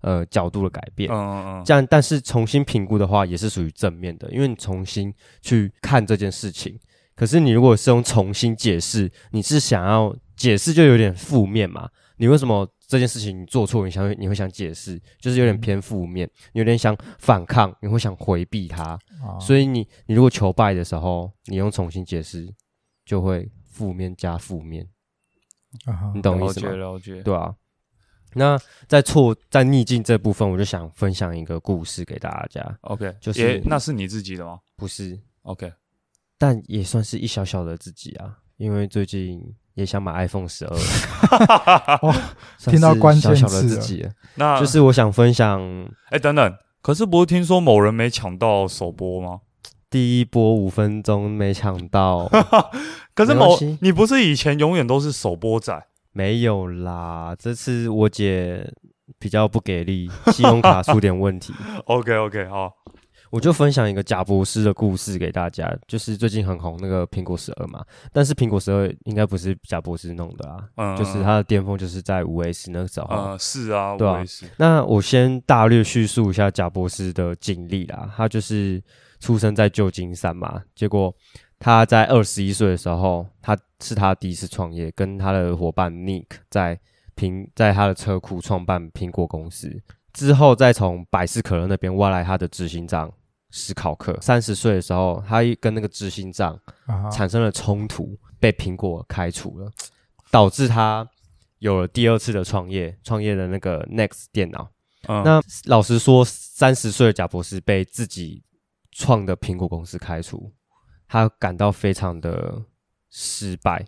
Speaker 2: 呃角度的改变。
Speaker 1: 嗯嗯嗯，
Speaker 2: 这样，但是重新评估的话，也是属于正面的，因为你重新去看这件事情。可是你如果是用重新解释，你是想要解释就有点负面嘛？你为什么这件事情你做错，你想你会想解释，就是有点偏负面，你有点想反抗，你会想回避它。
Speaker 3: 啊，
Speaker 2: 所以你你如果求败的时候，你用重新解释，就会负面加负面，
Speaker 3: 啊
Speaker 2: 你懂意
Speaker 1: 了解
Speaker 2: 思吗？
Speaker 1: 了解。
Speaker 2: 对啊。那在错在逆境这部分，我就想分享一个故事给大家
Speaker 1: ，OK，
Speaker 2: 就是
Speaker 1: 也那是你自己的吗？
Speaker 2: 不是
Speaker 1: ？OK，
Speaker 2: 但也算是一小小的自己啊，因为最近也想买 iPhone 十二，(laughs)
Speaker 3: 哦
Speaker 2: 算是
Speaker 3: 听到关
Speaker 2: 小小的
Speaker 3: 键字
Speaker 2: 自己，
Speaker 1: 那
Speaker 2: 就是我想分享
Speaker 1: 哎、等等，可是不是听说某人没抢到首播吗？
Speaker 2: 第一波五分钟没抢到，(laughs)
Speaker 1: 可是某你不是以前永远都是首播仔？
Speaker 2: 没有啦，这次我姐比较不给力，(laughs) 信用卡出点问题
Speaker 1: ，OK OK，好，
Speaker 2: 我就分享一个贾博士的故事给大家，就是最近很红那个苹果十二嘛，但是苹果十二应该不是贾博士弄的啊，
Speaker 1: 嗯，
Speaker 2: 就是它的巅峰就是在五 S 那个时候，
Speaker 1: 呃是啊，
Speaker 2: 对啊。
Speaker 1: 我也是，
Speaker 2: 那我先大略叙述一下贾博士的经历啦。他就是出生在旧金山嘛，结果他在二十一岁的时候，他是他第一次创业，跟他的伙伴 Nick 在苹在他的车库创办苹果公司，之后再从百事可乐那边挖来他的执行长史考克。三十岁的时候，他跟那个执行长产生了冲突，被苹果开除了，导致他有了第二次的创业，创业的那个 Next 电脑。
Speaker 1: 嗯，
Speaker 2: 那老实说，三十岁的贾博士被自己创的苹果公司开除，他感到非常的失败，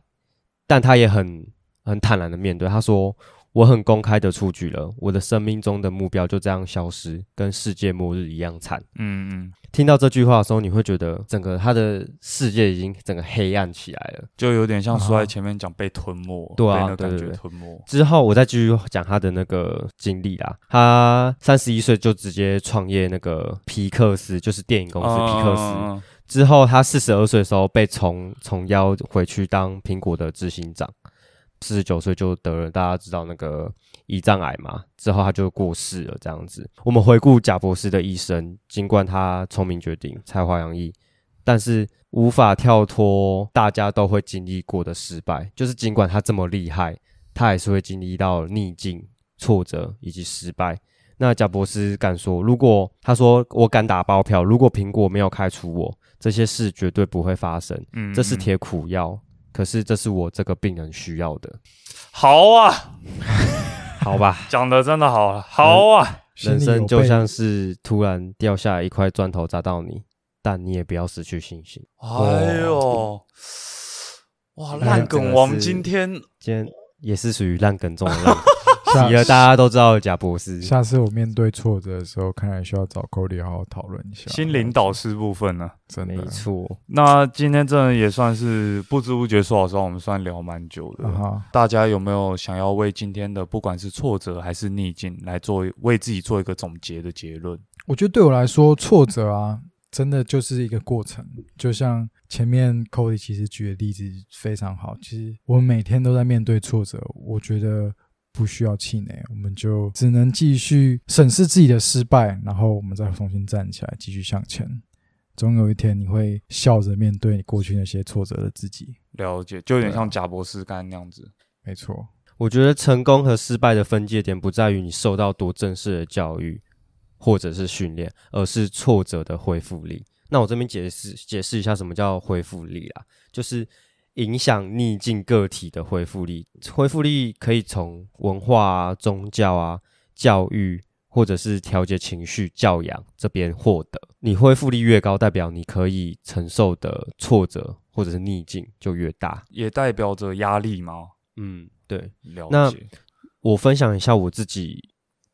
Speaker 2: 但他也很很坦然的面对。他说：“我很公开的出局了，我的生命中的目标就这样消失，跟世界末日一样惨。”
Speaker 1: 嗯嗯，
Speaker 2: 听到这句话的时候，你会觉得整个他的世界已经整个黑暗起来了。
Speaker 1: 就有点像说
Speaker 3: 啊
Speaker 1: 在前面讲被吞没，
Speaker 2: 对啊
Speaker 1: 被感觉
Speaker 2: 对对对
Speaker 1: 吞没。
Speaker 2: 之后我再继续讲他的那个经历啦。他三十一岁就直接创业那个皮克斯，就是电影公司皮克斯。之后他四十二岁的时候被从从邀回去当苹果的执行长。四十九岁就得了大家知道那个胰脏癌嘛，之后他就过世了。这样子，我们回顾贾博士的一生，尽管他聪明绝顶、才华洋溢，但是无法跳脱大家都会经历过的失败。就是尽管他这么厉害，他还是会经历到逆境、挫折以及失败。那贾博士敢说，如果他说我敢打包票，如果苹果没有开除我，这些事绝对不会发生。
Speaker 1: 嗯嗯
Speaker 2: 这是铁苦药，可是这是我这个病人需要的，
Speaker 1: 好啊，(laughs)
Speaker 2: 好吧？
Speaker 1: 讲的真的好，好啊，
Speaker 2: 人生就像是突然掉下来一块砖头砸到你，但你也不要失去信心。
Speaker 1: 哎呦，哇，
Speaker 3: 哎
Speaker 1: 烂梗王今天
Speaker 2: 今天也是属于烂梗中的烂梗，
Speaker 3: 下
Speaker 2: 提了大家都知道的贾博士。
Speaker 3: 下次我面对挫折的时候，看来需要找 Cody 好好讨论一下
Speaker 1: 心灵导师部分呢。
Speaker 2: 没
Speaker 3: 真的没
Speaker 2: 错，
Speaker 1: 那今天真的也算是不知不觉，说老实话，我们算聊蛮久的。大家有没有想要为今天的不管是挫折还是逆境来做为自己做一个总结的结论？
Speaker 3: 我觉得对我来说，挫折啊，真的就是一个过程。就像前面 Cody 其实举的例子非常好，其实我们每天都在面对挫折，我觉得不需要气馁，我们就只能继续审视自己的失败，然后我们再重新站起来，继续向前。总有一天你会笑着面对你过去那些挫折的自己。
Speaker 1: 了解，就有点像贾博士干那样子。
Speaker 3: 没错，
Speaker 2: 我觉得成功和失败的分界点不在于你受到多正式的教育或者是训练，而是挫折的恢复力。那我这边解释解释一下什么叫恢复力啦，就是影响逆境个体的恢复力。恢复力可以从文化啊、宗教啊、教育或者是调节情绪、教养这边获得。你恢复力越高，代表你可以承受的挫折或者是逆境就越大。
Speaker 1: 也代表着压力吗？
Speaker 2: 嗯，对。
Speaker 1: 了
Speaker 2: 那
Speaker 1: 解。
Speaker 2: 我分享一下我自己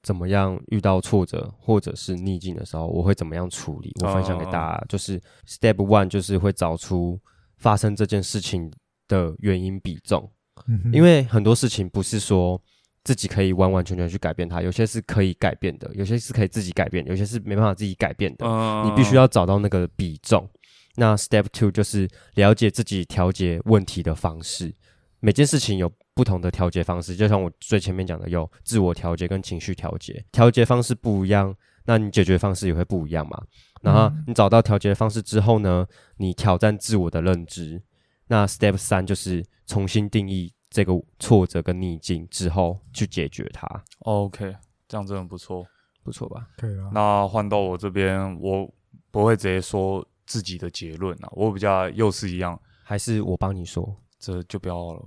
Speaker 2: 怎么样遇到挫折或者是逆境的时候，我会怎么样处理。我分享给大家，就是 Step One 就是会找出发生这件事情的原因比重，
Speaker 3: 嗯
Speaker 2: 因为很多事情不是说自己可以完完全全去改变它，有些是可以改变的，有些是可以自己改变，有些是没办法自己改变的。
Speaker 1: 嗯
Speaker 2: 你必须要找到那个比重。那 Step Two 就是了解自己调节问题的方式。每件事情有不同的调节方式，就像我最前面讲的，有自我调节跟情绪调节。调节方式不一样，那你解决方式也会不一样嘛。然后
Speaker 3: 嗯
Speaker 2: 你找到调节的方式之后呢，你挑战自我的认知。那 Step 三就是重新定义这个挫折跟逆境之后去解决它
Speaker 1: ，OK，这样真的不错。
Speaker 2: 不错吧？
Speaker 3: 可以啊。
Speaker 1: 那换到我这边，我不会直接说自己的结论啊，我比较又是一样，
Speaker 2: 还是我帮你说？
Speaker 1: 这就不要了。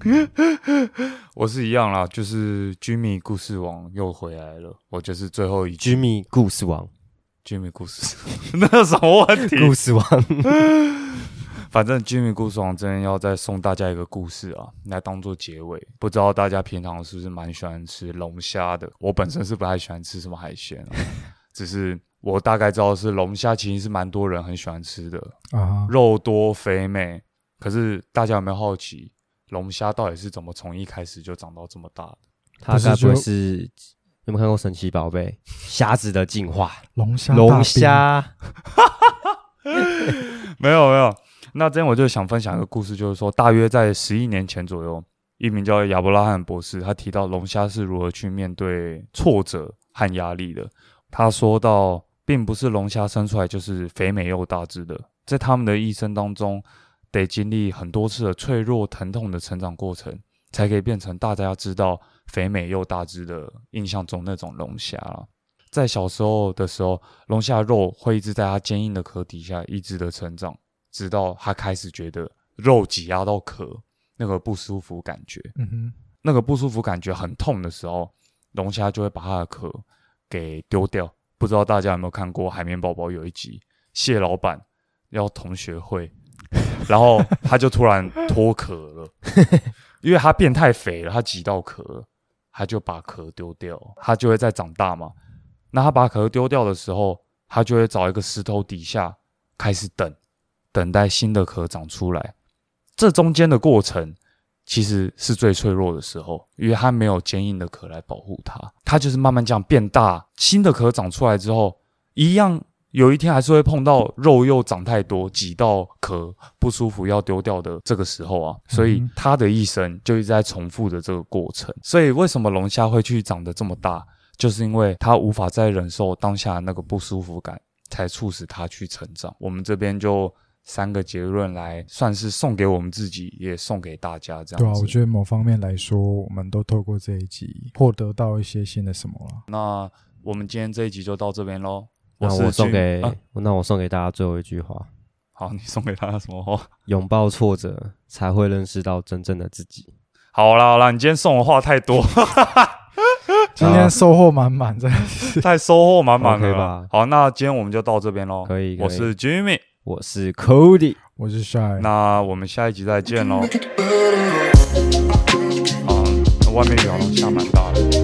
Speaker 1: (laughs) 我是一样啦，就是 Jimmy 故事王又回来了，我就是最后一句
Speaker 2: Jimmy 故事王，
Speaker 1: Jimmy 故事，(laughs) 那什么问题？
Speaker 2: 故事王，(laughs)
Speaker 1: 反正 Jimmy 故事王真的要再送大家一个故事啊，来当做结尾。不知道大家平常是不是蛮喜欢吃龙虾的？我本身是不太喜欢吃什么海鲜、啊，(laughs) 只是我大概知道是龙虾其实是蛮多人很喜欢吃的，
Speaker 3: 啊，
Speaker 1: 肉多肥美。可是大家有没有好奇，龙虾到底是怎么从一开始就长到这么大的？
Speaker 2: 他该不会
Speaker 3: 是
Speaker 2: 有没有看过神奇宝贝？虾子的进化，
Speaker 3: 龙虾大
Speaker 2: 龙
Speaker 3: 兵
Speaker 2: 虾，(laughs)
Speaker 1: 没有没有。那今天我就想分享一个故事，就是说，大约在十一年前左右，一名叫亚伯拉罕博士，他提到龙虾是如何去面对挫折和压力的。他说到，并不是龙虾生出来就是肥美又大只的，在他们的一生当中，得经历很多次的脆弱、疼痛的成长过程，才可以变成大家知道肥美又大只的印象中那种龙虾啊。在小时候的时候，龙虾肉会一直在它坚硬的壳底下一直的成长，直到它开始觉得肉挤压到壳那个不舒服感觉，
Speaker 3: 嗯哼，
Speaker 1: 那个不舒服感觉很痛的时候，龙虾就会把它的壳给丢掉。不知道大家有没有看过《海绵宝宝》有一集，蟹老板要同学会，然后他就突然脱壳了，(laughs) 因为它变太肥了，它挤到壳了，他就把壳丢掉，它就会再长大嘛。那他把壳丢掉的时候，他就会找一个石头底下开始等，等待新的壳长出来。这中间的过程其实是最脆弱的时候，因为它没有坚硬的壳来保护它，它就是慢慢这样变大。新的壳长出来之后，一样有一天还是会碰到肉又长太多，挤到壳不舒服要丢掉的这个时候啊，所以
Speaker 3: 嗯
Speaker 1: 它的一生就一直在重复的这个过程。所以为什么龙虾会去长得这么大，就是因为它无法再忍受当下那个不舒服感，才促使它去成长。我们这边就。三个结论来，算是送给我们自己，也送给大家，这样
Speaker 3: 对啊，我觉得某方面来说，我们都透过这一集获得到一些新的什么了。
Speaker 1: 那我们今天这一集就到这边喽。是
Speaker 2: 那我送
Speaker 1: 君
Speaker 2: 给
Speaker 1: 啊，
Speaker 2: 那我送给大家最后一句话：
Speaker 1: 好，你送给他什么话？(laughs)
Speaker 2: 拥抱挫折，才会认识到真正的自己。
Speaker 1: 好啦好啦，你今天送的话太多，(laughs)
Speaker 3: 今天收获满满，真的是 (laughs)
Speaker 1: 太收获满满了
Speaker 2: 吧
Speaker 1: 好，那今天我们就到这边喽。
Speaker 2: 可以，可以
Speaker 1: 我是 Jimmy，
Speaker 2: 我是 Cody，
Speaker 3: 我是 Shy，
Speaker 1: 那我们下一集再见喽。啊，那外面雨好像下蛮大的。